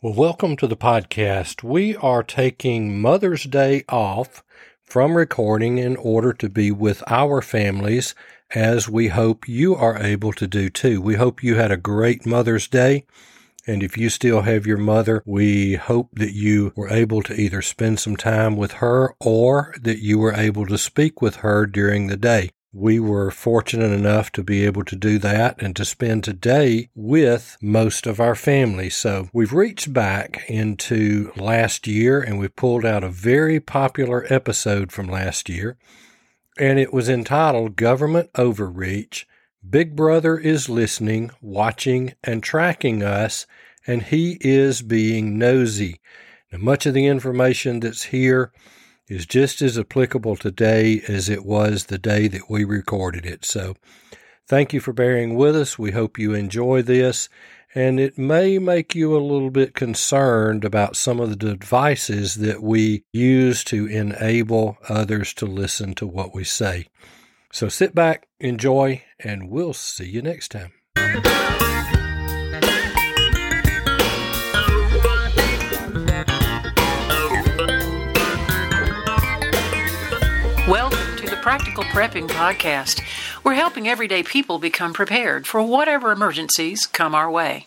Well, welcome to the podcast. We are taking Mother's Day off from recording in order to be with our families, as we hope you are able to do too. We hope you had a great Mother's Day. And if you still have your mother, we hope that you were able to either spend some time with her or that you were able to speak with her during the day. We were fortunate enough to be able to do that and to spend today with most of our family. So we've reached back into last year and we pulled out a very popular episode from last year. And it was entitled Government Overreach. Big Brother is listening, watching, and tracking us, and he is being nosy. Now, much of the information that's here is just as applicable today as it was the day that we recorded it. So thank you for bearing with us. We hope you enjoy this. And it may make you a little bit concerned about some of the devices that we use to enable others to listen to what we say. So sit back, enjoy, and we'll see you next time. Practical Prepping Podcast. We're helping everyday people become prepared for whatever emergencies come our way.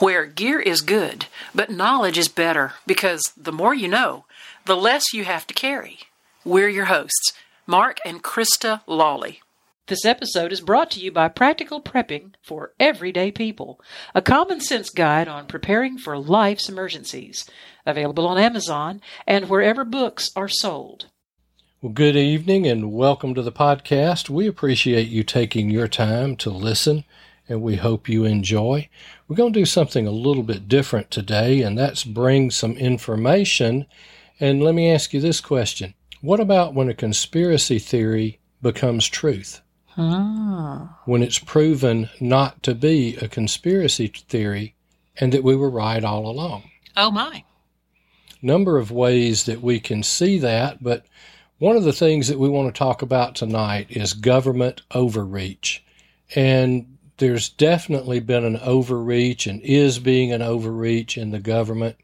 Where gear is good, but knowledge is better because the more you know, the less you have to carry. We're your hosts, Mark and Krista Lawley. This episode is brought to you by Practical Prepping for Everyday People, a common sense guide on preparing for life's emergencies. Available on Amazon and wherever books are sold. Well, good evening and welcome to the podcast. We appreciate you taking your time to listen and we hope you enjoy. We're going to do something a little bit different today, and that's bring some information. And let me ask you this question What about when a conspiracy theory becomes truth? Ah. When it's proven not to be a conspiracy theory and that we were right all along? Oh, my. Number of ways that we can see that, but one of the things that we want to talk about tonight is government overreach. And there's definitely been an overreach and is being an overreach in the government.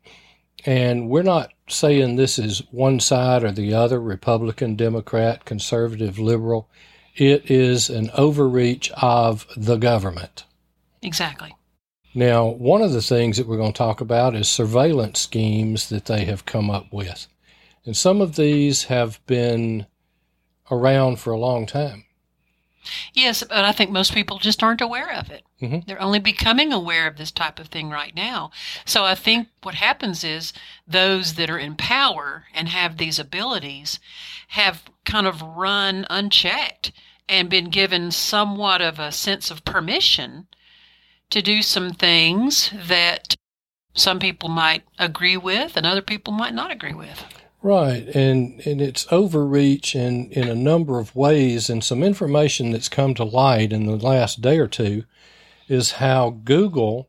And we're not saying this is one side or the other Republican, Democrat, conservative, liberal. It is an overreach of the government. Exactly. Now, one of the things that we're going to talk about is surveillance schemes that they have come up with. And some of these have been around for a long time. Yes, but I think most people just aren't aware of it. Mm-hmm. They're only becoming aware of this type of thing right now. So I think what happens is those that are in power and have these abilities have kind of run unchecked and been given somewhat of a sense of permission to do some things that some people might agree with and other people might not agree with. Right, and and it's overreach in in a number of ways, and some information that's come to light in the last day or two is how Google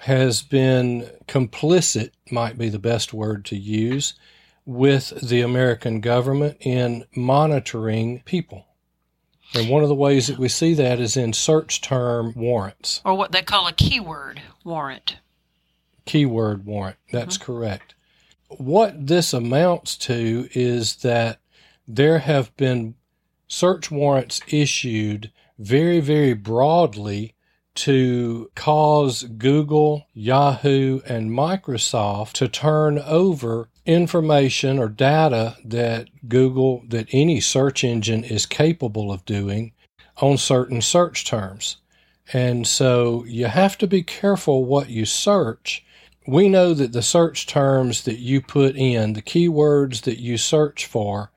has been complicit, might be the best word to use, with the American government in monitoring people. And one of the ways that we see that is in search term warrants. Or what they call a keyword warrant. Keyword warrant, that's mm-hmm. correct what this amounts to is that there have been search warrants issued very, very broadly to cause Google, Yahoo, and Microsoft to turn over information or data that Google, that any search engine is capable of doing on certain search terms. And so you have to be careful what you search we know that the search terms that you put in, the keywords that you search for,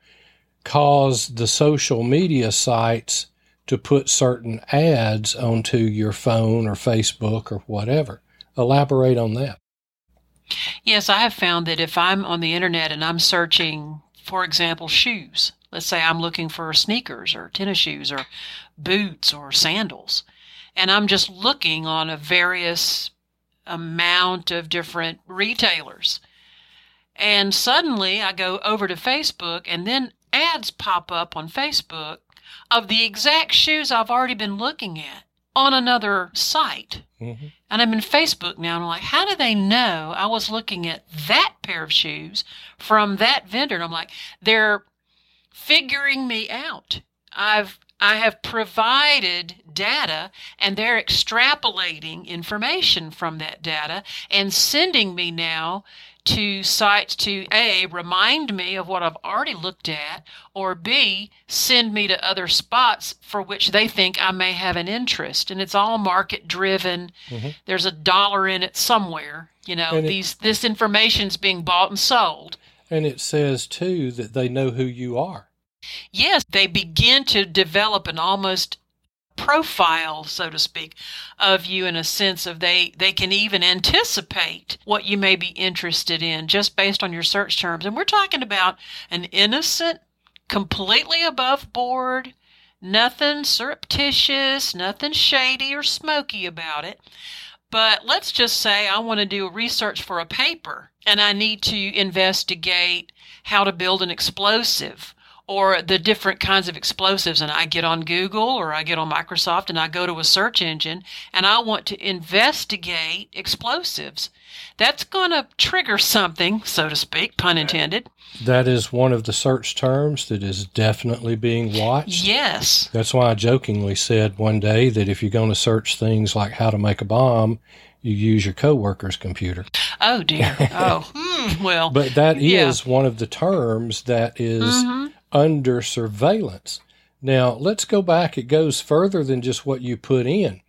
cause the social media sites to put certain ads onto your phone or Facebook or whatever. Elaborate on that. Yes, I have found that if I'm on the internet and I'm searching, for example, shoes, let's say I'm looking for sneakers or tennis shoes or boots or sandals, and I'm just looking on a various amount of different retailers. And suddenly I go over to Facebook and then ads pop up on Facebook of the exact shoes I've already been looking at. on another site. hmm And I'm in Facebook now, and I'm like, how do they know I was looking at that pair of shoes from that vendor? And I'm like, they're figuring me out. I've I have provided data and they're extrapolating information from that data and sending me now to sites to A, remind me of what I've already looked at, or B, send me to other spots for which they think I may have an interest. And it's all market driven. Mhm. There's a dollar in it somewhere. You know, And it- these this information's being bought and sold. And it says too that they know who you are. Yes, they begin to develop an almost profile, so to speak, of you in a sense of they they can even anticipate what you may be interested in just based on your search terms. And we're talking about an innocent, completely above board, nothing surreptitious, nothing shady or smoky about it. But let's just say I want to do research for a paper and I need to investigate how to build an explosive or the different kinds of explosives. And I get on Google or I get on Microsoft and I go to a search engine and I want to investigate explosives. That's going to trigger something, so to speak, pun intended. That is one of the search terms that is definitely being watched. Yes. That's why I jokingly said one day that if you're going to search things like how to make a bomb, you use your coworker's computer. Oh, dear. Oh, hmm, well. But that is Yeah. one of the terms that is Mhm. Under surveillance. Now, let's go back. It goes further than just what you put in.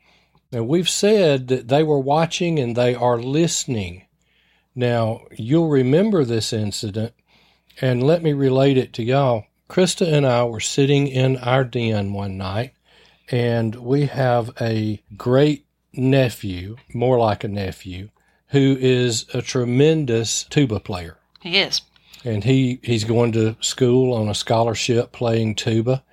Now, we've said that they were watching and they are listening. Now, you'll remember this incident, and let me relate it to y'all. Krista and I were sitting in our den one night, and we have a great nephew, more like a nephew, who is a tremendous tuba player He is. And he he's going to school on a scholarship playing tuba.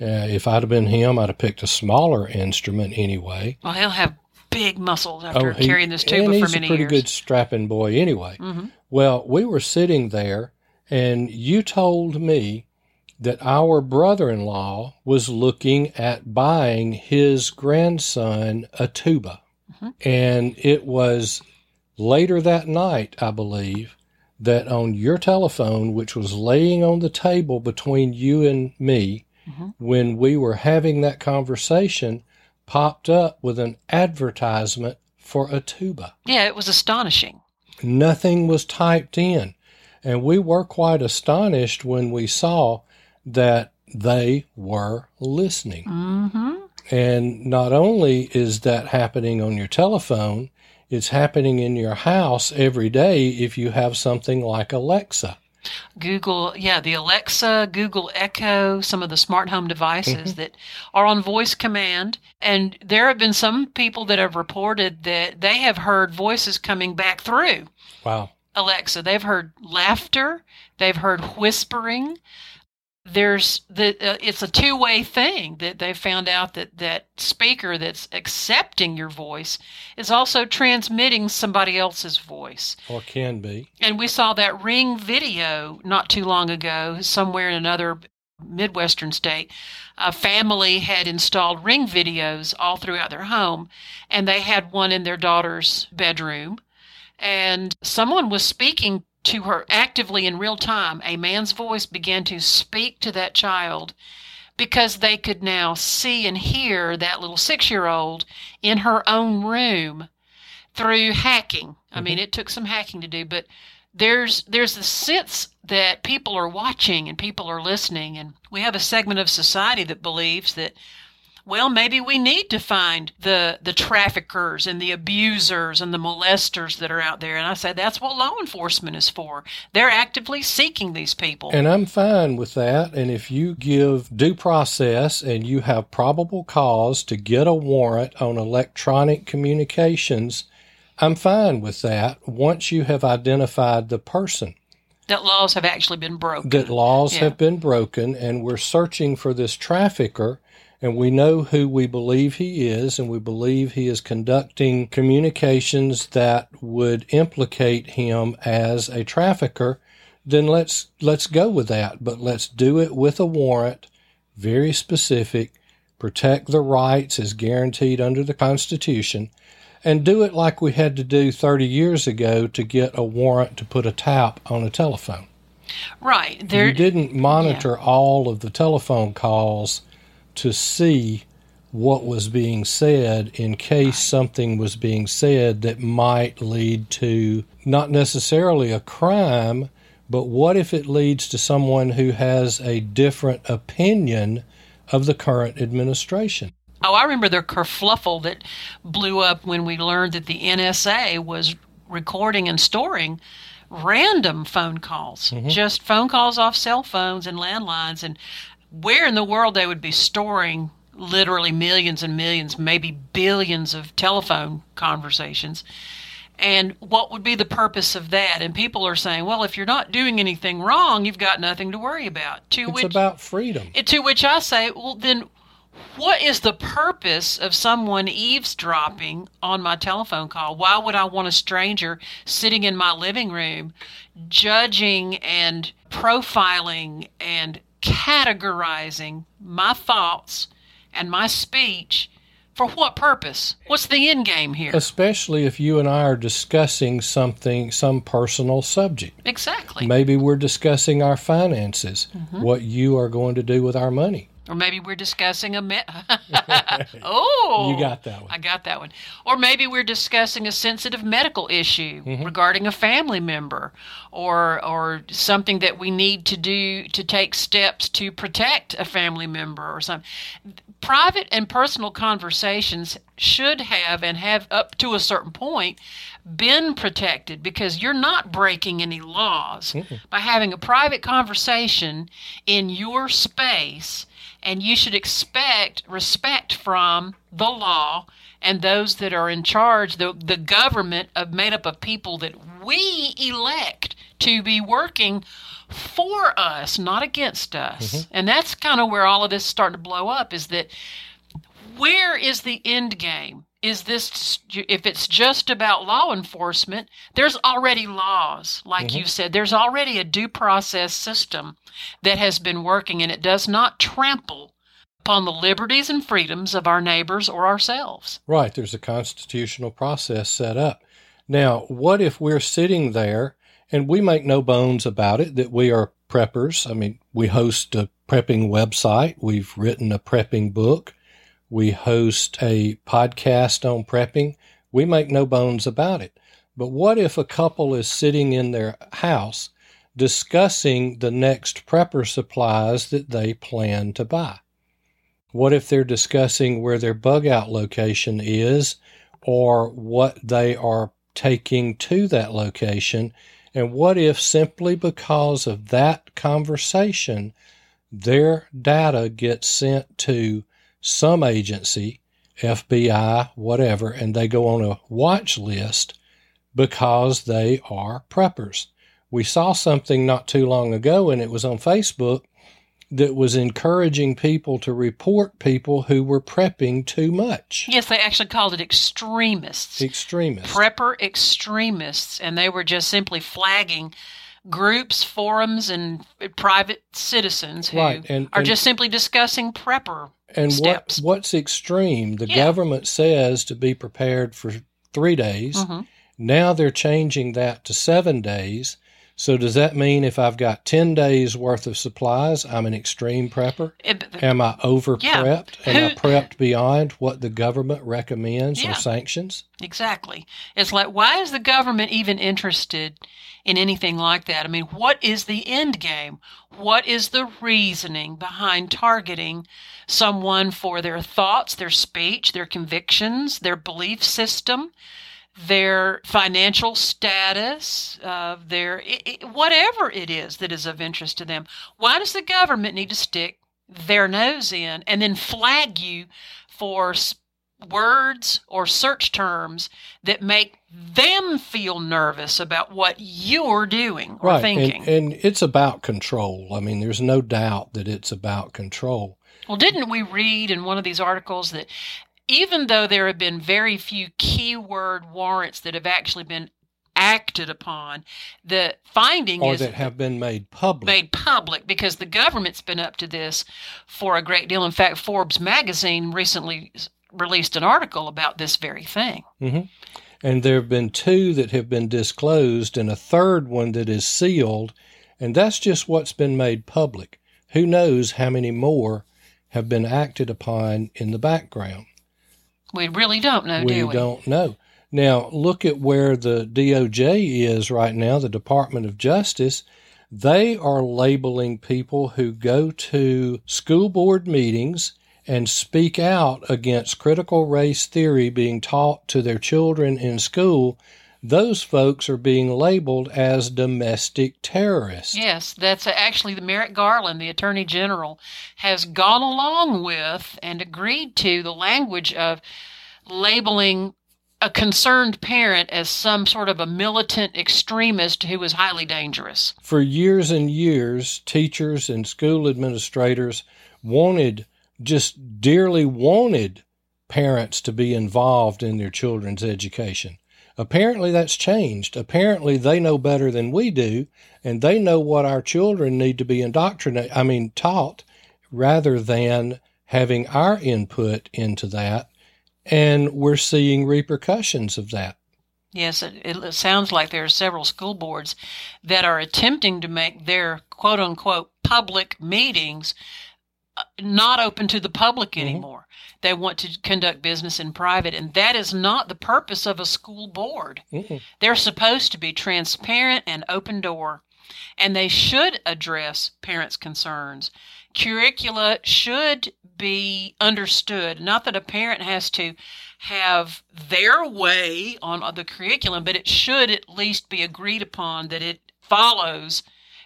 Uh, if I'd have been him, I'd have picked a smaller instrument anyway. Well, he'll have big muscles after Oh, he- carrying this tuba for many years. he's a pretty years. good strapping boy anyway. Mhm. Well, we were sitting there, and you told me that our brother-in-law was looking at buying his grandson a tuba, Mhm. and it was later that night, I believe, that on your telephone, which was laying on the table between you and me, Mhm. when we were having that conversation, popped up with an advertisement for a tuba. Yeah, it was astonishing. Nothing was typed in. And we were quite astonished when we saw that they were listening. hmm And not only is that happening on your telephone, it's happening in your house every day if you have something like Alexa. Google, yeah, the Alexa, Google Echo, some of the smart home devices Mm-hmm. that are on voice command. And there have been some people that have reported that they have heard voices coming back through Wow. Alexa. They've heard laughter, they've heard whispering. There's the uh, it's a two-way thing that they found out that that speaker that's accepting your voice is also transmitting somebody else's voice. Or can be. And we saw that ring video not too long ago, somewhere in another Midwestern state. A family had installed ring videos all throughout their home, and they had one in their daughter's bedroom. And someone was speaking to her actively in real time. A man's voice began to speak to that child because they could now see and hear that little six year old in her own room through hacking. I mean, mm-hmm. it took some hacking to do, but there's there's the sense that people are watching and people are listening, and we have a segment of society that believes that. Well, maybe we need to find the the traffickers and the abusers and the molesters that are out there. And I say that's what law enforcement is for. They're actively seeking these people. And I'm fine with that. And if you give due process and you have probable cause to get a warrant on electronic communications, I'm fine with that once you have identified the person. that laws have actually been broken. That laws Yeah. have been broken and we're searching for this trafficker and we know who we believe he is and we believe he is conducting communications that would implicate him as a trafficker then let's let's go with that but let's do it with a warrant very specific protect the rights as guaranteed under the Constitution, and do it like we had to do 30 years ago to get a warrant to put a tap on a telephone. Right. There, you didn't monitor yeah. all of the telephone calls to see what was being said in case something was being said that might lead to not necessarily a crime, but what if it leads to someone who has a different opinion of the current administration? Oh, I remember the kerfluffle that blew up when we learned that the NSA was recording and storing random phone calls, mm-hmm. just phone calls off cell phones and landlines, and where in the world they would be storing literally millions and millions, maybe billions of telephone conversations. And what would be the purpose of that? And people are saying, well, if you're not doing anything wrong, you've got nothing to worry about. To it's which, about freedom. To which I say, well, then what is the purpose of someone eavesdropping on my telephone call? Why would I want a stranger sitting in my living room judging and profiling and categorizing my thoughts and my speech for what purpose? What's the end game here? Especially if you and I are discussing something, some personal subject. Exactly. Maybe we're discussing our finances, mm-hmm. what you are going to do with our money. Or maybe we're discussing a oh, you got that one. I got that one. Or maybe we're discussing a sensitive medical issue mm-hmm. regarding a family member, or or something that we need to do to take steps to protect a family member, or something. Private and personal conversations should have and have up to a certain point been protected because you're not breaking any laws mm by having a private conversation in your space and you should expect respect from the law and those that are in charge, the, the government of made up of people that we elect to be working for us, not against us. Mm-hmm. And that's kind of where all of this is starting to blow up is that where is the end game? Is this if it's just about law enforcement there's already laws like mm-hmm. you said. There's already a due process system that has been working and it does not trample upon the liberties and freedoms of our neighbors or ourselves. Right. There's a constitutional process set up. Now what if we're sitting there and we make no bones about it that we are preppers? I mean we host a prepping website. We've written a prepping book we host a podcast on prepping. We make no bones about it. But what if a couple is sitting in their house discussing the next prepper supplies that they plan to buy? What if they're discussing where their bug out location is or what they are taking to that location? And what if simply because of that conversation, their data gets sent to some agency, FBI, whatever, and they go on a watch list because they are preppers. We saw something not too long ago, and it was on Facebook that was encouraging people to report people who were prepping too much. Yes, they actually called it extremists. Extremists. Prepper extremists. And they were just simply flagging groups, forums, and private citizens who right. and, are and, just simply discussing prepper and steps. what what's extreme? The yeah. government says to be prepared for three days. Mm-hmm. Now they're changing that to seven days. So does that mean if I've got ten days worth of supplies, I'm an extreme prepper? Eh, it, Am I over yeah. prepped? Am Who, I prepped beyond what the government recommends yeah. or sanctions? Exactly. It's like why is the government even interested in anything like that. I mean, what is the end game? What is the reasoning behind targeting someone for their thoughts, their speech, their convictions, their belief system? Their financial status, uh, their it, it, whatever it is that is of interest to them. Why does the government need to stick their nose in and then flag you for words or search terms that make them feel nervous about what you're doing or right. thinking. And, and it's about control. I mean, there's no doubt that it's about control. Well, didn't we read in one of these articles that even though there have been very few keyword warrants that have actually been acted upon. The finding or is that have been made public. made public because the government's been up to this for a great deal. In fact, Forbes magazine recently released an article about this very thing. Mm-hmm. and there have been two that have been disclosed, and a third one that is sealed, and that's just what's been made public. Who knows how many more have been acted upon in the background? We really don't know, we do we? don't know. Now, look at where the DOJ is right now, the Department of Justice. They are labeling people who go to school board meetings and speak out against critical race theory being taught to their children in school. Those folks are being labeled as domestic terrorists. Yes, that's actually the Merrick Garland, the Attorney General, has gone along with and agreed to the language of labeling a concerned parent as some sort of a militant extremist who is highly dangerous. For years and years, teachers and school administrators wanted, just dearly wanted, parents to be involved in their children's education. Apparently, that's changed. Apparently, they know better than we do, and they know what our children need to be indoctrinated, I mean, taught, rather than having our input into that. And we're seeing repercussions of that. Yes, it, it sounds like there are several school boards that are attempting to make their quote unquote public meetings uh, not open to the public anymore. They want to conduct business in private, and that is not the purpose of a school board. Mm-mm. They're supposed to be transparent and open door, and they should address parents' concerns. Curricula should be understood. Not that a parent has to have their way on the curriculum, but it should at least be agreed upon that it follows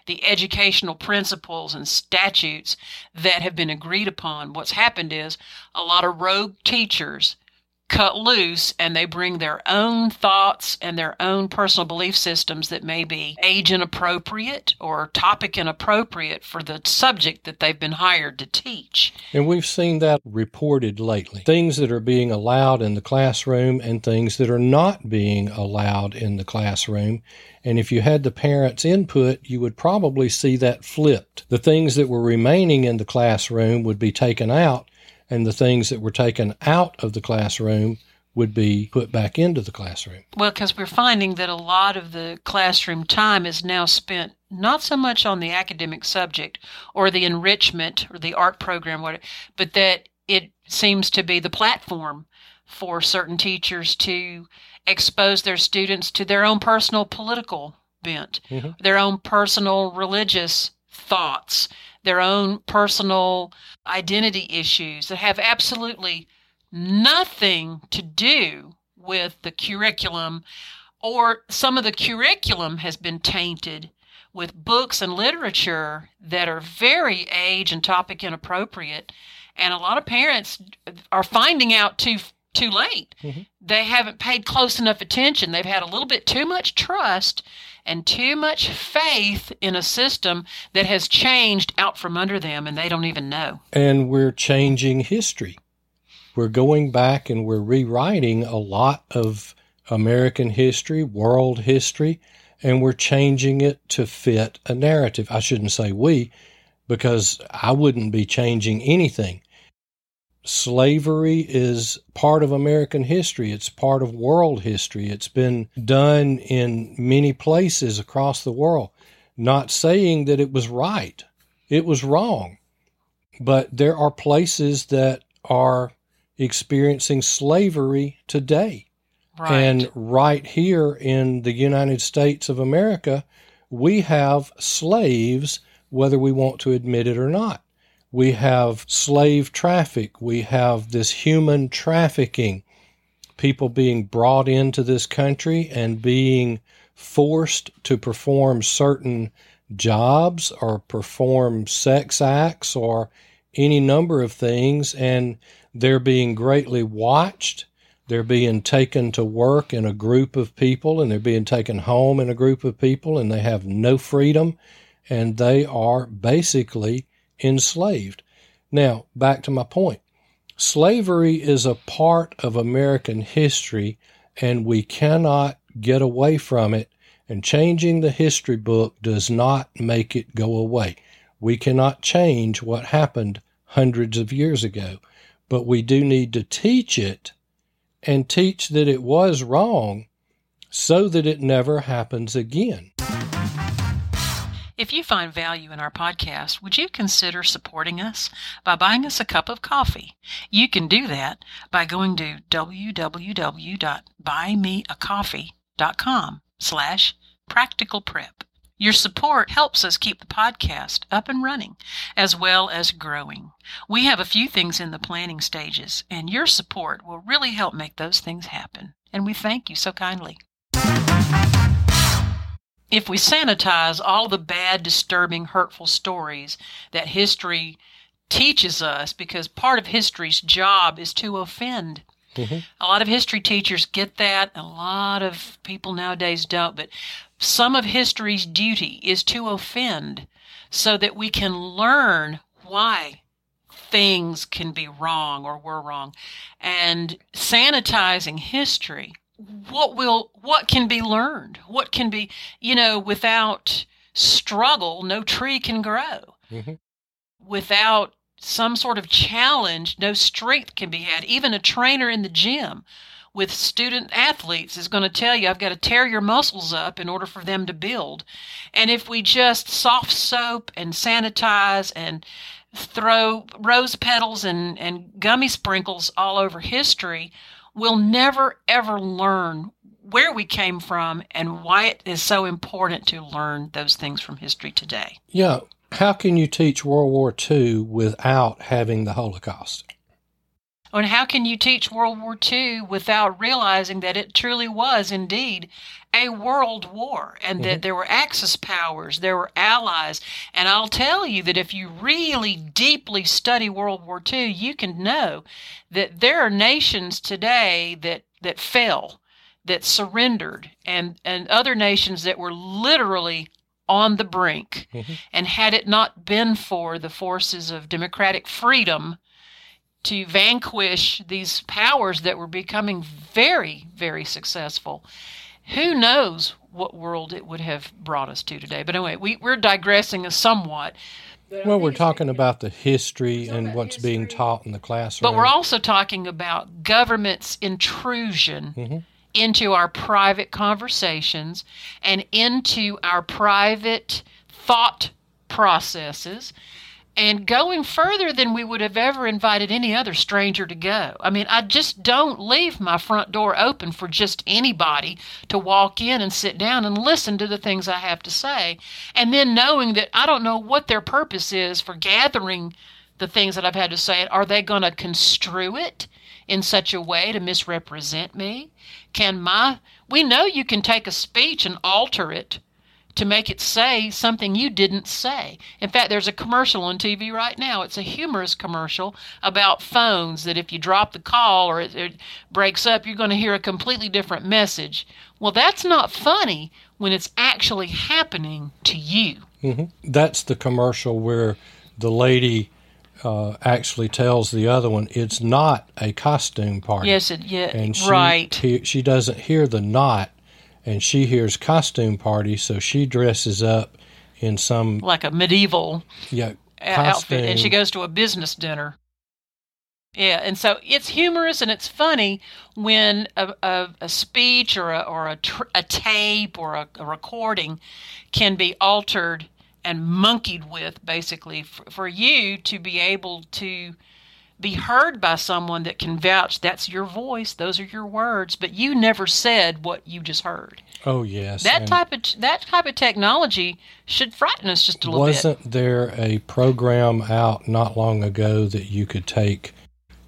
the educational principles and statutes that have been agreed upon. What's happened is a lot of rogue teachers cut loose and they bring their own thoughts and their own personal belief systems that may be age inappropriate or topic inappropriate for the subject that they've been hired to teach. And we've seen that reported lately. Things that are being allowed in the classroom and things that are not being allowed in the classroom. And if you had the parents' input, you would probably see that flipped. The things that were remaining in the classroom would be taken out, and the things that were taken out of the classroom would be put back into the classroom. Well, because we're finding that a lot of the classroom time is now spent not so much on the academic subject or the enrichment or the art program, whatever, but that it seems to be the platform for certain teachers to expose their students to their own personal political bent, Mhm. their own personal religious thoughts, their own personal identity issues that have absolutely nothing to do with the curriculum, or some of the curriculum has been tainted with books and literature that are very age and topic inappropriate. And a lot of parents are finding out too too late. Mhm. They haven't paid close enough attention. They've had a little bit too much trust and too much faith in a system that has changed out from under them and they don't even know. And we're changing history. We're going back and we're rewriting a lot of American history, world history, and we're changing it to fit a narrative. I shouldn't say we, because I wouldn't be changing anything. Slavery is part of American history. It's part of world history. It's been done in many places across the world. Not saying that it was right, it was wrong. But there are places that are experiencing slavery today. Right. And right here in the United States of America, we have slaves, whether we want to admit it or not. We have slave traffic. We have this human trafficking, people being brought into this country and being forced to perform certain jobs or perform sex acts or any number of things. And they're being greatly watched. They're being taken to work in a group of people and they're being taken home in a group of people and they have no freedom and they are basically enslaved. Now, back to my point. Slavery is a part of American history and we cannot get away from it. And changing the history book does not make it go away. We cannot change what happened hundreds of years ago, but we do need to teach it and teach that it was wrong so that it never happens again. If you find value in our podcast, would you consider supporting us by buying us a cup of coffee? You can do that by going to www.buymeacoffee.com slash practical prep. Your support helps us keep the podcast up and running, as well as growing. We have a few things in the planning stages, and your support will really help make those things happen. And we thank you so kindly. If we sanitize all the bad, disturbing, hurtful stories that history teaches us, because part of history's job is to offend. Mm-hmm. A lot of history teachers get that. A lot of people nowadays don't. But some of history's duty is to offend so that we can learn why things can be wrong or were wrong. And sanitizing history, what will, what can be learned? What can be, you know, without struggle, no tree can grow. Mm-hmm. Without some sort of challenge, no strength can be had. Even a trainer in the gym with student athletes is going to tell you, I've got to tear your muscles up in order for them to build. And if we just soft soap and sanitize and throw rose petals and, and gummy sprinkles all over history, we'll never ever learn where we came from and why it is so important to learn those things from history today. Yeah. How can you teach World War II without having the Holocaust? And how can you teach World War II without realizing that it truly was indeed a world war and mm-hmm. that there were Axis powers, there were allies. And I'll tell you that if you really deeply study World War II, you can know that there are nations today that, that fell, that surrendered, and, and other nations that were literally on the brink. Mm-hmm. And had it not been for the forces of democratic freedom, to vanquish these powers that were becoming very, very successful. Who knows what world it would have brought us to today? But anyway, we, we're digressing somewhat. Well, we're talking about the history and what's history. being taught in the classroom. But we're also talking about government's intrusion mm-hmm. into our private conversations and into our private thought processes and going further than we would have ever invited any other stranger to go. I mean, I just don't leave my front door open for just anybody to walk in and sit down and listen to the things I have to say. And then knowing that I don't know what their purpose is for gathering the things that I've had to say. Are they going to construe it in such a way to misrepresent me? Can my, we know you can take a speech and alter it to make it say something you didn't say. In fact, there's a commercial on TV right now. It's a humorous commercial about phones that if you drop the call or it, it breaks up, you're going to hear a completely different message. Well, that's not funny when it's actually happening to you. Mm-hmm. That's the commercial where the lady uh, actually tells the other one it's not a costume party. Yes, it, yeah, and she, right. He, she doesn't hear the not and she hears costume party, so she dresses up in some like a medieval yeah uh, outfit, and she goes to a business dinner. Yeah, and so it's humorous and it's funny when a, a, a speech or a or a, tr- a tape or a, a, recording can be altered and monkeyed with, basically, for, for you to be able to be heard by someone that can vouch that's your voice, those are your words, but you never said what you just heard. Oh yes, that and type of that type of technology should frighten us just a little wasn't bit. Wasn't there a program out not long ago that you could take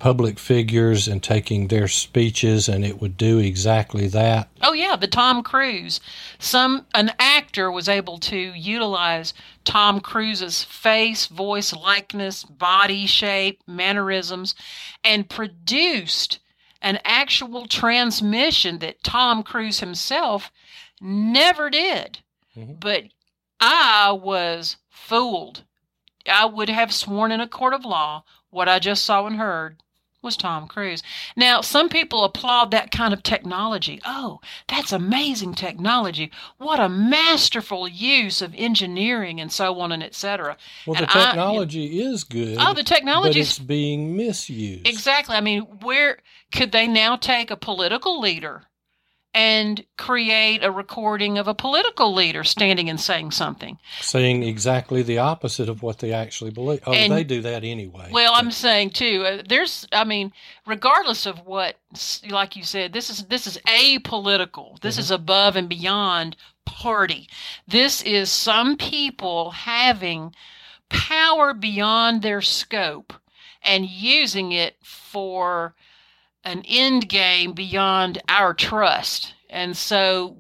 public figures and taking their speeches and it would do exactly that. Oh yeah, the Tom Cruise. Some an actor was able to utilize Tom Cruise's face, voice, likeness, body shape, mannerisms and produced an actual transmission that Tom Cruise himself never did. Mm-hmm. But I was fooled. I would have sworn in a court of law what I just saw and heard was Tom Cruise. Now, some people applaud that kind of technology. Oh, that's amazing technology. What a masterful use of engineering and so on and etc. Well, And the I- technology is good. Oh, the technology is- being misused. Exactly. I mean, where could they now take a political leader and create a recording of a political leader standing and saying something? Saying exactly the opposite of what they actually believe. Oh, And- they do that anyway. Well, I'm saying too. Uh, there's, I mean, regardless of what, like you said, this is this is apolitical. This is above and beyond party. This is some people having power beyond their scope and using it for an end game beyond our trust. And so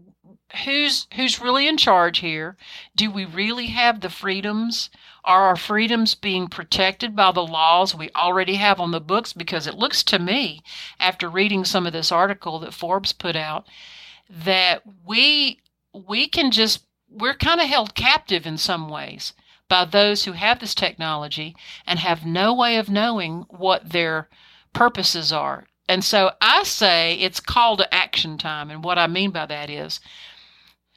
who's who's really in charge here? Do we really have the freedoms? Are our freedoms being protected by the laws we already have on the books? Because it looks to me, after reading some of this article that Forbes put out, that we we can just we're kind of held captive in some ways by those who have this technology and have no way of knowing what their purposes are. And so I say it's call to action time. And what I mean by that is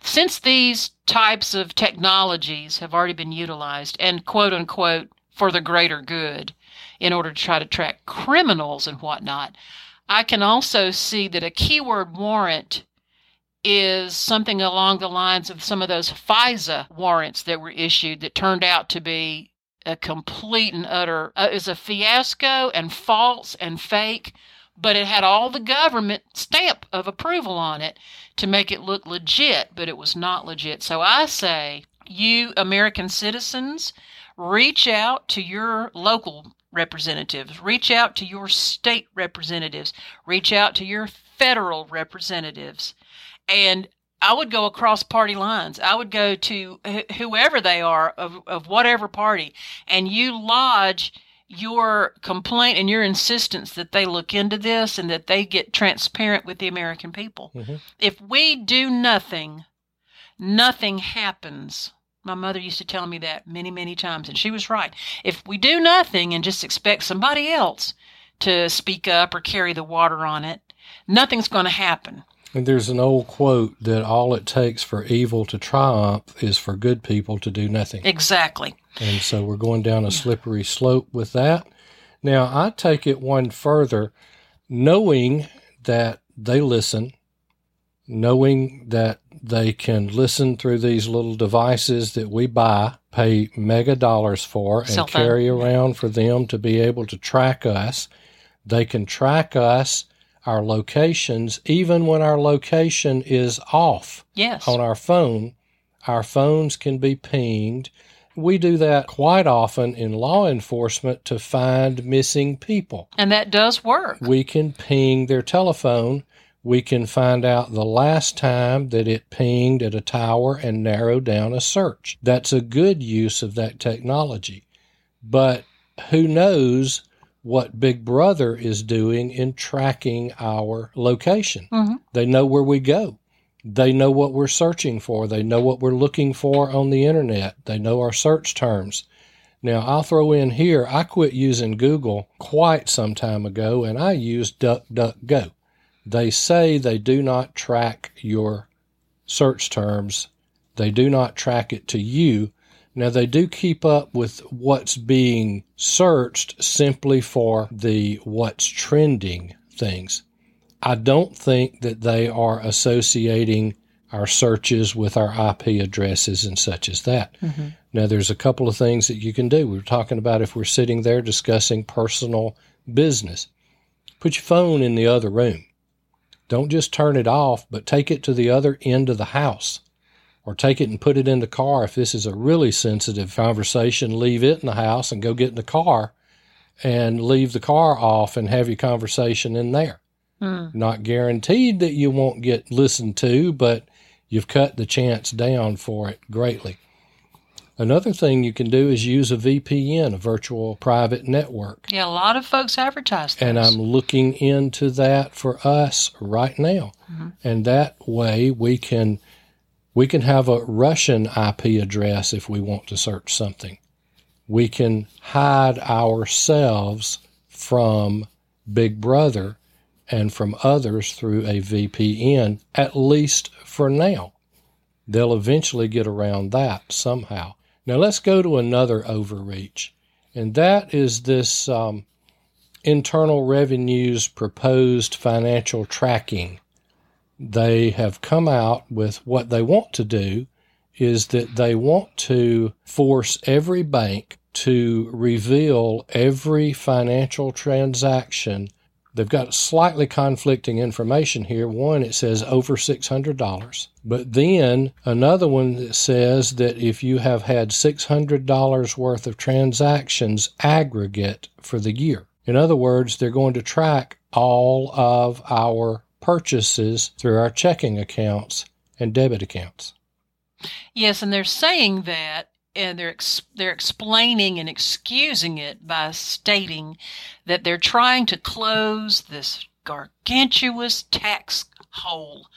since these types of technologies have already been utilized and quote unquote for the greater good in order to try to track criminals and whatnot, I can also see that a keyword warrant is something along the lines of some of those FISA warrants that were issued that turned out to be a complete and utter uh, is a fiasco and false and fake but it had all the government stamp of approval on it to make it look legit but it was not legit so i say you american citizens reach out to your local representatives reach out to your state representatives reach out to your federal representatives and I would go across party lines. I would go to wh- whoever they are of, of whatever party, and you lodge your complaint and your insistence that they look into this and that they get transparent with the American people. Mhm. If we do nothing, nothing happens. My mother used to tell me that many, many times, and she was right. If we do nothing and just expect somebody else to speak up or carry the water on it, nothing's going to happen. And there's an old quote that all it takes for evil to triumph is for good people to do nothing. Exactly. And so we're going down a slippery slope with that. Now, I take it one further, knowing that they listen, knowing that they can listen through these little devices that we buy, pay mega dollars for, and carry around for them to be able to track us. They can track us, our locations, even when our location is off Yes. on our phone, our phones can be pinged. We do that quite often in law enforcement to find missing people. And that does work. We can ping their telephone. We can find out the last time that it pinged at a tower and narrow down a search. That's a good use of that technology. But who knows what Big Brother is doing in tracking our location? Mhm. They know where we go. They know what we're searching for. They know what we're looking for on the internet. They know our search terms. Now, I'll throw in here, I quit using Google quite some time ago and I use DuckDuckGo. They say they do not track your search terms, they do not track it to you. Now, they do keep up with what's being searched simply for the what's trending things. I don't think that they are associating our searches with our IP addresses and such as that. Mm-hmm. Now, there's a couple of things that you can do. We were talking about if we're sitting there discussing personal business, put your phone in the other room. Don't just turn it off, but take it to the other end of the house or take it and put it in the car. If this is a really sensitive conversation, leave it in the house and go get in the car and leave the car off and have your conversation in there. Hmm. Not guaranteed that you won't get listened to, but you've cut the chance down for it greatly. Another thing you can do is use a VPN, a virtual private network. Yeah, a lot of folks advertise those. And I'm looking into that for us right now. And that way we can we can have a Russian IP address if we want to search something. We can hide ourselves from Big Brother and from others through a VPN, at least for now. They'll eventually get around that somehow. Now let's go to another overreach, and that is this um, Internal Revenue's proposed financial tracking. They have come out with what they want to do is that they want to force every bank to reveal every financial transaction They've got slightly conflicting information here. One, it says over $600. But then another one that says that if you have had $600 worth of transactions aggregate for the year. In other words, they're going to track all of our purchases through our checking accounts and debit accounts. Yes, and they're saying that and they're ex- they're explaining and excusing it by stating that they're trying to close this gargantuous tax hole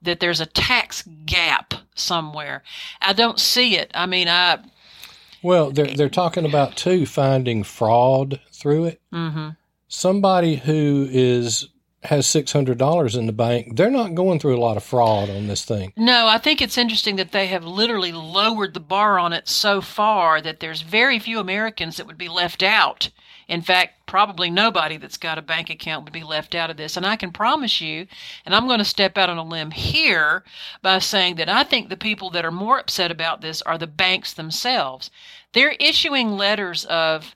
that there's a tax gap somewhere i don't see it i mean i well they're they're talking about too finding fraud through it mm-hmm. somebody who is has $600 in the bank, they're not going through a lot of fraud on this thing. No, I think it's interesting that they have literally lowered the bar on it so far that there's very few Americans that would be left out. In fact, probably nobody that's got a bank account would be left out of this. And I can promise you, and I'm going to step out on a limb here by saying that I think the people that are more upset about this are the banks themselves. They're issuing letters of,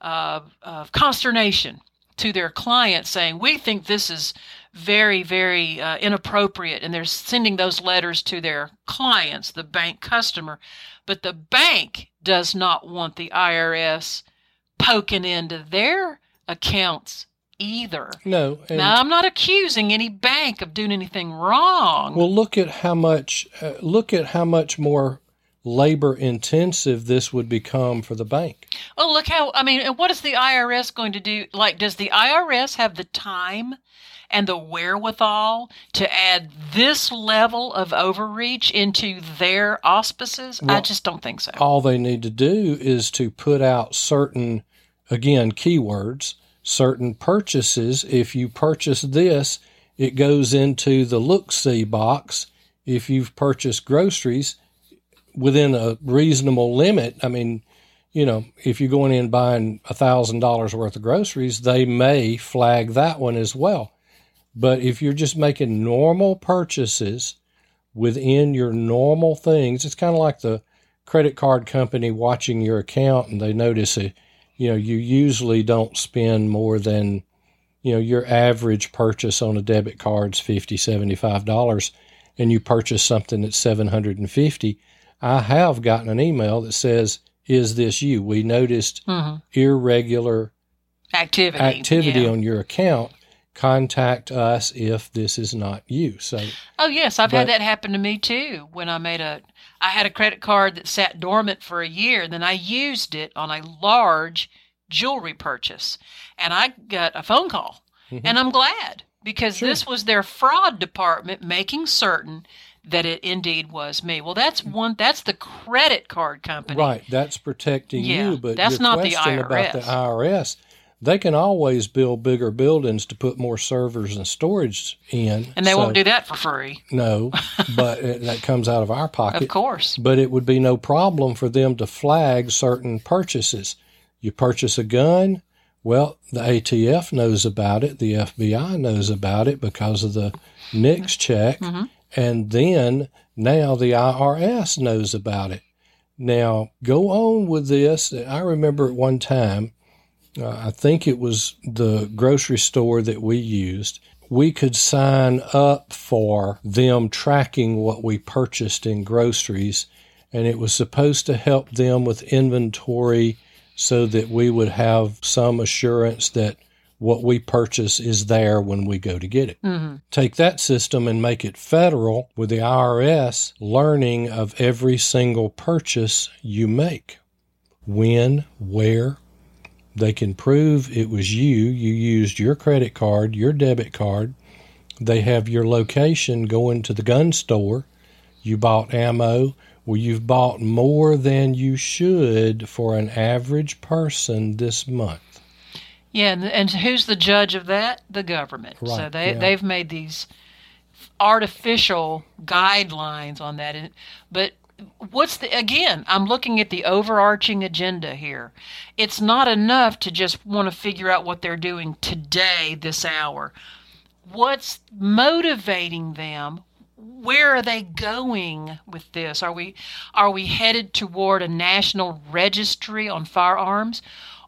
uh, of consternation to their clients saying, We think this is very, very uh, inappropriate. And they're sending those letters to their clients, the bank customer. But the bank does not want the IRS poking into their accounts either. No. Now, I'm not accusing any bank of doing anything wrong. Well, look at how much, uh, look at how much more labor intensive this would become for the bank. Oh, look how, I mean, what is the IRS going to do? Like, does the IRS have the time and the wherewithal to add this level of overreach into their auspices? Well, I just don't think so. All they need to do is to put out certain, again, keywords, certain purchases. If you purchase this, it goes into the look see box. If you've purchased groceries, within a reasonable limit. I mean, you know, if you're going in buying a thousand dollars worth of groceries, they may flag that one as well. But if you're just making normal purchases within your normal things, it's kind of like the credit card company watching your account and they notice it. You know, you usually don't spend more than, you know, your average purchase on a debit card's 50 $75 and you purchase something that's 750 I have gotten an email that says, Is this you? We noticed mm-hmm. irregular activity, activity yeah. on your account. Contact us if this is not you. So, oh yes, I've but, had that happen to me too. When I made a, I had a credit card that sat dormant for a year. Then I used it on a large jewelry purchase, and I got a phone call, mm-hmm. and I'm glad because sure. this was their fraud department making certain that it indeed was me. Well, that's one. That's the credit card company, right? That's protecting yeah, you, but that's your not question the IRS. about the IRS. They can always build bigger buildings to put more servers and storage in, and they so, won't do that for free. No, but it, that comes out of our pocket, of course. But it would be no problem for them to flag certain purchases. You purchase a gun, well, the ATF knows about it, the FBI knows about it because of the NICS check. Mm-hmm. And then now the IRS knows about it. Now, go on with this. I remember at one time, uh, I think it was the grocery store that we used, we could sign up for them tracking what we purchased in groceries, and it was supposed to help them with inventory so that we would have some assurance that what we purchase is there when we go to get it. Mm-hmm. Take that system and make it federal with the IRS learning of every single purchase you make. When, where, they can prove it was you. You used your credit card, your debit card. They have your location going to the gun store. You bought ammo. Well, you've bought more than you should for an average person this month. Yeah, and, and who's the judge of that? The government. so they yeah. they've made these artificial guidelines on that. And- But what's the again? I'm looking at the overarching agenda here. It's not enough to just want to figure out what they're doing today, this hour. What's motivating them? Where are they going with this? Are we are we headed toward a national registry on firearms?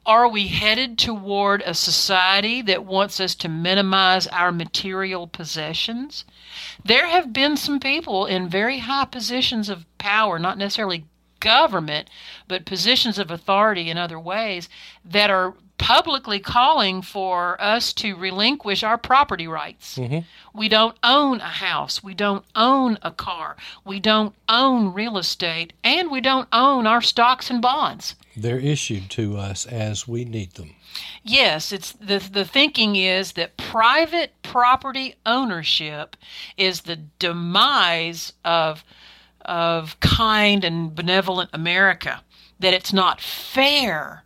Are we headed toward a society that wants us to minimize our material possessions? There have been some people in very high positions of power, not necessarily government, but positions of authority in other ways, that are publicly calling for us to relinquish our property rights. Mm-hmm. We don't own a house. We don't own a car. We don't own real estate. And we don't own our stocks and bonds. They're issued to us as we need them. Yes, it's the the thinking is that private property ownership is the demise of of kind and benevolent America. That it's not fair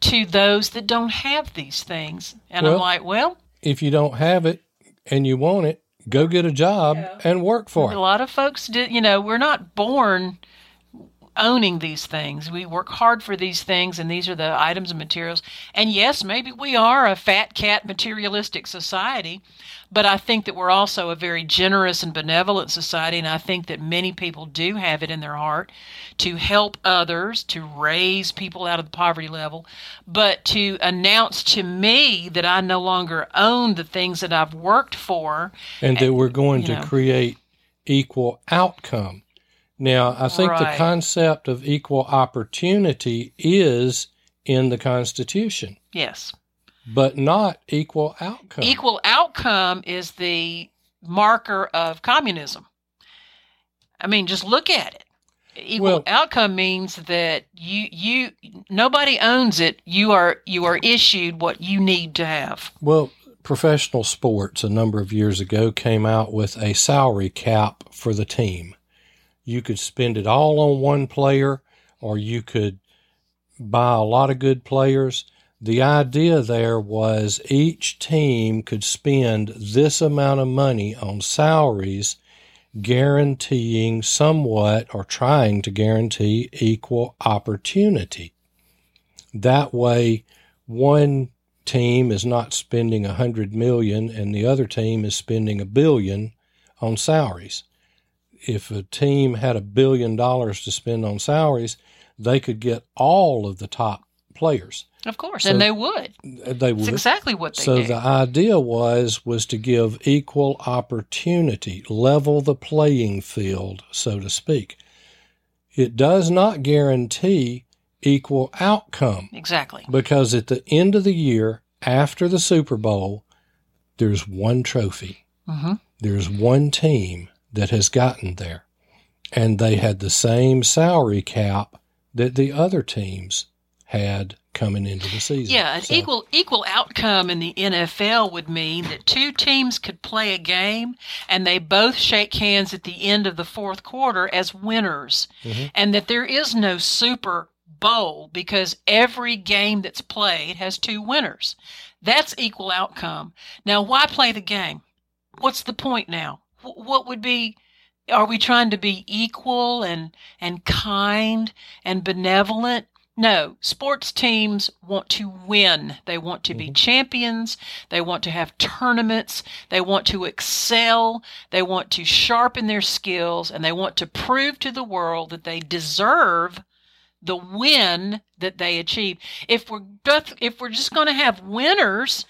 to those that don't have these things. And I'm like, well, If you don't have it and you want it, go get a job and work for a it. A lot of folks did. You know, we're not born owning these things. We work hard for these things, and these are the items and materials. And yes, maybe we are a fat cat materialistic society, but I think that we're also a very generous and benevolent society, and I think that many people do have it in their heart to help others, to raise people out of the poverty level, but to announce to me that I no longer own the things that I've worked for. and that we're going to know. create equal outcome. Now, I think the concept of equal opportunity is in the Constitution, Yes. but not equal outcome. Equal outcome is the marker of communism. I mean, just look at it. Equal Well- outcome means that you you nobody owns it. You are you are issued what you need to have. Well, professional sports a number of years ago came out with a salary cap for the team. You could spend it all on one player, or you could buy a lot of good players. The idea there was each team could spend this amount of money on salaries, guaranteeing somewhat or trying to guarantee equal opportunity. That way, one team is not spending a hundred million and the other team is spending a billion on salaries. If a team had a billion dollars to spend on salaries, they could get all of the top players. Of course, So- and they would. They would. exactly what they So do. the idea was was to give equal opportunity, level the playing field, so to speak. It does not guarantee equal outcome exactly. because at the end of the year after the Super Bowl, there's one trophy. hmm There's one team that has gotten there, and they had the same salary cap that the other teams had coming into the season. Yeah, an So- equal equal outcome in the NFL would mean that two teams could play a game and they both shake hands at the end of the fourth quarter as winners, Mhm. and that there is no Super Bowl because every game that's played has two winners. That's equal outcome. Now, why play the game? What's the point now? Wh- What would be are we trying to be equal and and kind and benevolent? No, sports teams want to win. They want to be mm-hmm. champions. They want to have tournaments. They want to excel. They want to sharpen their skills and they want to prove to the world that they deserve the win that they achieve. If we're if we're just going to have winners,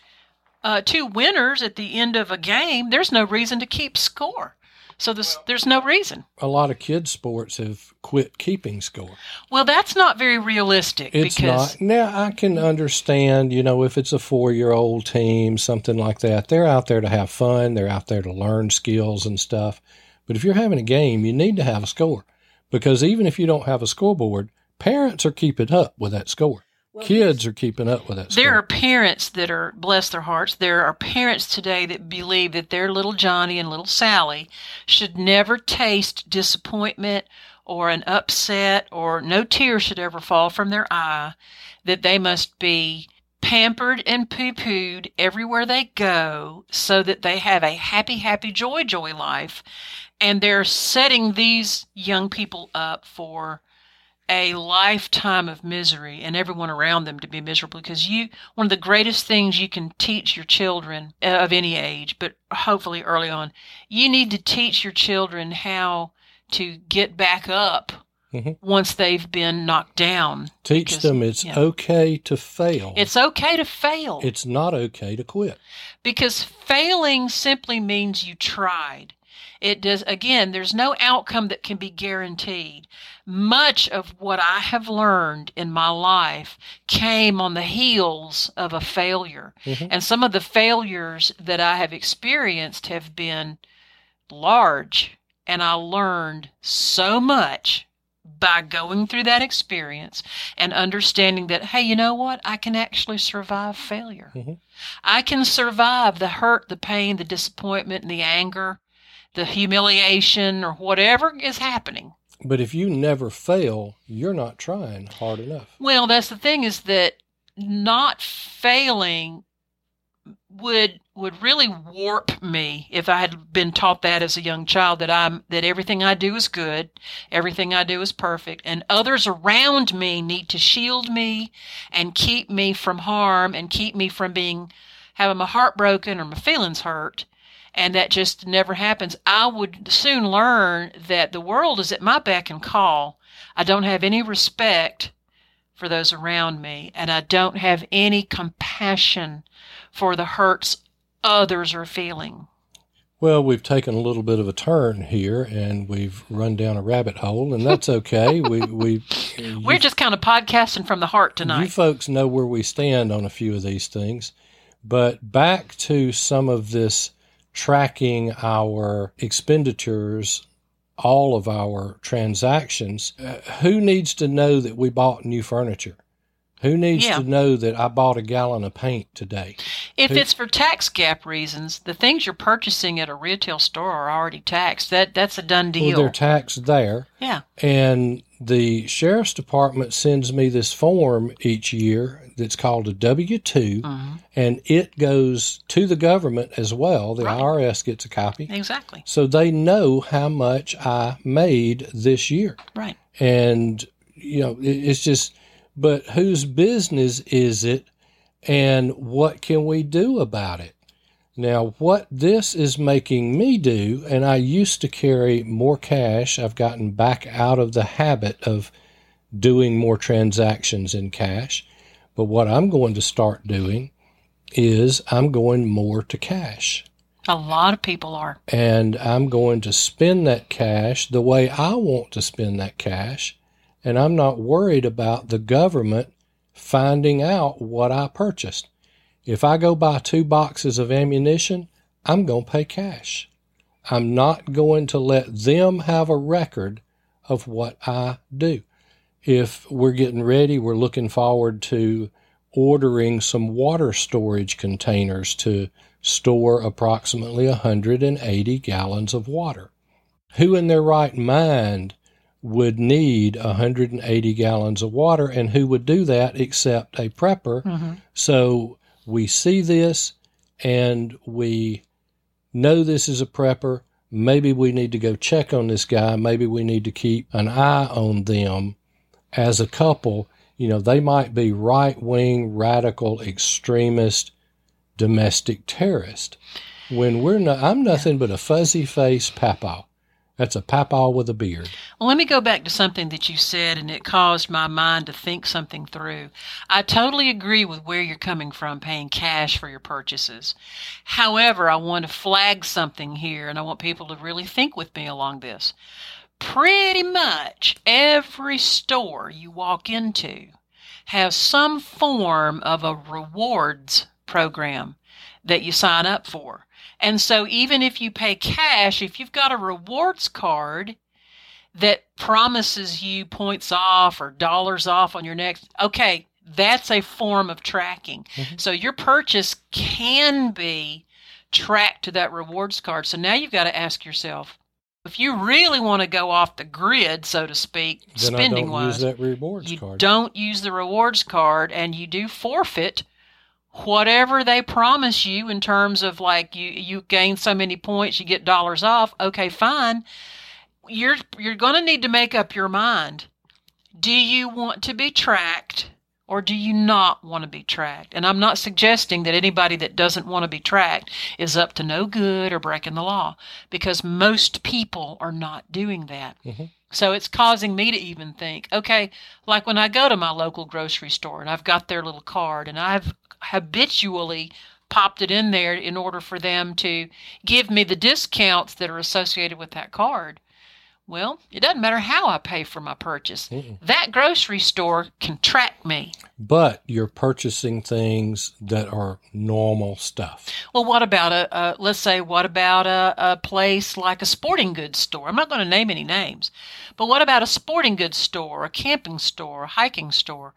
uh, two winners at the end of a game, there's no reason to keep score. So this, there's no reason. a lot of kids sports have quit keeping score. Well, that's not very realistic It's because not. Now I can understand, you know, if it's a four-year-old team, something like that, they're out there to have fun. They're out there to learn skills and stuff. But if you're having a game, you need to have a score because even if you don't have a scoreboard, parents are keeping up with that score. Kids are keeping up with score. There are parents that are, bless their hearts, there are parents today that believe that their little Johnny and little Sally should never taste disappointment or an upset or no tear should ever fall from their eye, that they must be pampered and poo pooed everywhere they go so that they have a happy, happy, joy, joy life. And they're setting these young people up for a lifetime of misery and everyone around them to be miserable because you one of the greatest things you can teach your children uh, of any age but hopefully early on you need to teach your children how to get back up Mhm. once they've been knocked down Teach because, them it's yeah. okay to fail. it's okay to fail it's not okay to quit. because failing simply means you tried. It does, again, there's no outcome that can be guaranteed. Much of what I have learned in my life came on the heels of a failure. Mhm. And some of the failures that I have experienced have been large. And I learned so much by going through that experience and understanding that, hey, you know what? I can actually survive failure. Mhm. I can survive the hurt, the pain, the disappointment, and the anger, the humiliation, or whatever is happening. But if you never fail, you're not trying hard enough. Well, that's the thing is that not failing would would really warp me if I had been taught that as a young child that I'm that everything I do is good, everything I do is perfect, and others around me need to shield me and keep me from harm and keep me from being having my heart broken or my feelings hurt. And that just never happens. I would soon learn that the world is at my beck and call. I don't have any respect for those around me, and I don't have any compassion for the hurts others are feeling. Well, we've taken a little bit of a turn here, and we've run down a rabbit hole, and that's okay. we we you, We're just kind of podcasting from the heart tonight. you folks know where we stand on a few of these things, but back to some of this tracking our expenditures, all of our transactions. Uh, who needs to know that we bought new furniture? Who needs Yeah. to know that I bought a gallon of paint today? If Who- it's for tax gap reasons, the things you're purchasing at a retail store are already taxed. That that's a done Well, deal. they're taxed there. yeah. And the sheriff's department sends me this form each year that's called a W 2, Mhm. and it goes to the government as well. The Right. IRS gets a copy. Exactly. So they know how much I made this year. Right. And, you know, it- it's just, but whose business is it and what can we do about it? Now, what this is making me do, and I used to carry more cash, I've gotten back out of the habit of doing more transactions in cash. But what I'm going to start doing is I'm going more to cash A lot of people are. and I'm going to spend that cash the way I want to spend that cash. And I'm not worried about the government finding out what I purchased. If I go buy two boxes of ammunition, I'm going to pay cash. I'm not going to let them have a record of what I do. If we're getting ready, we're looking forward to ordering some water storage containers to store approximately 180 gallons of water. Who in their right mind would need 180 gallons of water and who would do that except a prepper? hmm So we see this and we know this is a prepper. Maybe we need to go check on this guy. Maybe we need to keep an eye on them as a couple. You know, they might be right wing, radical, extremist, domestic terrorist. When we're not, I'm nothing but a fuzzy faced papa. That's a papa with a beard. Well, let me go back to something that you said, and it caused my mind to think something through. I totally agree with where you're coming from, paying cash for your purchases. However, I want to flag something here, and I want people to really think with me along this. Pretty much every store you walk into has some form of a rewards program that you sign up for. And so even if you pay cash, if you've got a rewards card that promises you points off or dollars off on your next, okay, that's a form of tracking. Mhm. So your purchase can be tracked to that rewards card. So now you've got to ask yourself, if you really want to go off the grid, so to speak, Then spending wise, use that rewards you card. don't use the rewards card and you do forfeit whatever they promise you in terms of like you you gain so many points you get dollars off. Okay fine. You're you're going to need to make up your mind. Do you want to be tracked or do you not want to be tracked? And I'm not suggesting that anybody that doesn't want to be tracked is up to no good or breaking the law because most people are not doing that. Mm-hmm. So it's causing me to even think, okay, like when I go to my local grocery store and I've got their little card and I've habitually popped it in there in order for them to give me the discounts that are associated with that card. Well, it doesn't matter how I pay for my purchase. Mm-mm. That grocery store can track me. But you're purchasing things that are normal stuff. Well, what about a, a let's say, what about a, a place like a sporting goods store? I'm not going to name any names, but what about a sporting goods store, a camping store, a hiking store?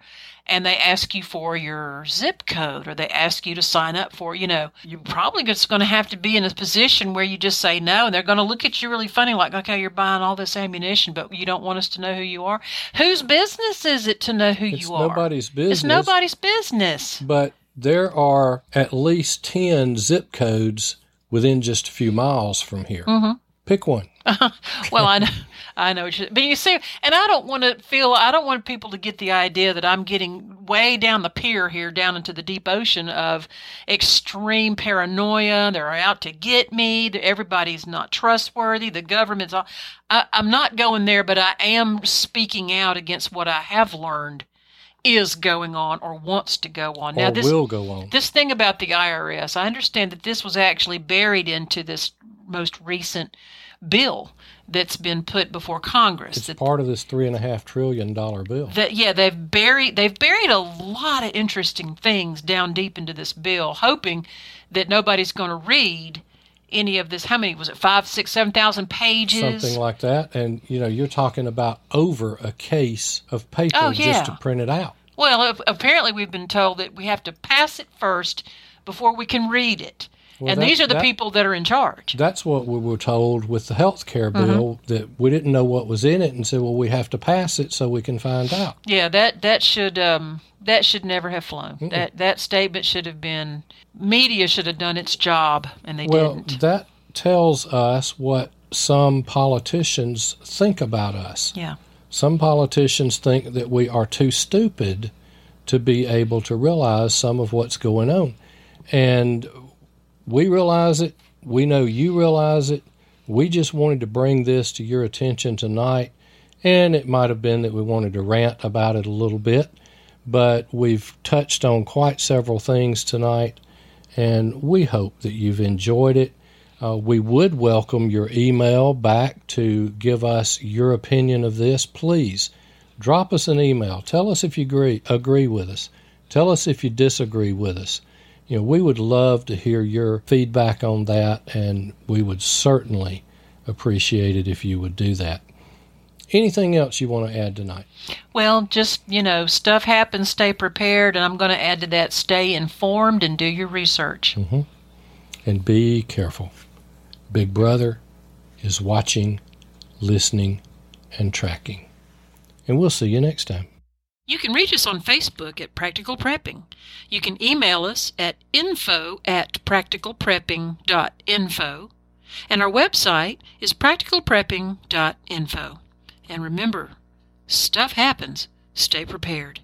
And they ask you for your zip code or they ask you to sign up for, you know, you're probably just going to have to be in a position where you just say no and they're going to look at you really funny like, okay, you're buying all this ammunition, but you don't want us to know who you are. Whose business is it to know who it's you are? Nobody's business. It's nobody's business. But there are at least 10 zip codes within just a few miles from here. Mm-hmm. Pick one. well, I know, I know, you, but you see, and I don't want to feel, I don't want people to get the idea that I'm getting way down the pier here, down into the deep ocean of extreme paranoia. They're out to get me. Everybody's not trustworthy. The government's. All, I, I'm not going there, but I am speaking out against what I have learned is going on or wants to go on. Now, this will go on. This thing about the IRS, I understand that this was actually buried into this most recent bill that's been put before Congress. It's that, part of this three and a half trillion dollar bill. That yeah, they've buried they've buried a lot of interesting things down deep into this bill, hoping that nobody's going to read any of this. How many was it? Five, six, seven thousand pages, something like that. And you know, you're talking about over a case of paper oh, yeah. just to print it out. Well, apparently we've been told that we have to pass it first before we can read it. Well, and that, these are the that, people that are in charge. That's what we were told with the health care mm-hmm. bill mm-hmm. that we didn't know what was in it and said, well, we have to pass it so we can find out. Yeah, that that should um, that should never have flown. Mm-mm. That that statement should have been media should have done its job and they well, didn't. that tells us what some politicians think about us. Yeah. Some politicians think that we are too stupid to be able to realize some of what's going on. And we realize it. We know you realize it. We just wanted to bring this to your attention tonight. And it might have been that we wanted to rant about it a little bit, but we've touched on quite several things tonight, and we hope that you've enjoyed it. Uh, we would welcome your email back to give us your opinion of this. Please drop us an email. Tell us if you agree, agree with us. Tell us if you disagree with us you know, we would love to hear your feedback on that, and we would certainly appreciate it if you would do that. Anything else you want to add tonight? Well, just, you know, stuff happens, stay prepared, and I'm going to add to that stay informed and do your research. Mm-hmm. And be careful. Big Brother is watching, listening, and tracking. And we'll see you next time. You can reach us on Facebook at Practical Prepping. You can email us at info at practicalprepping.info. And our website is practicalprepping.info. And remember, stuff happens. Stay prepared.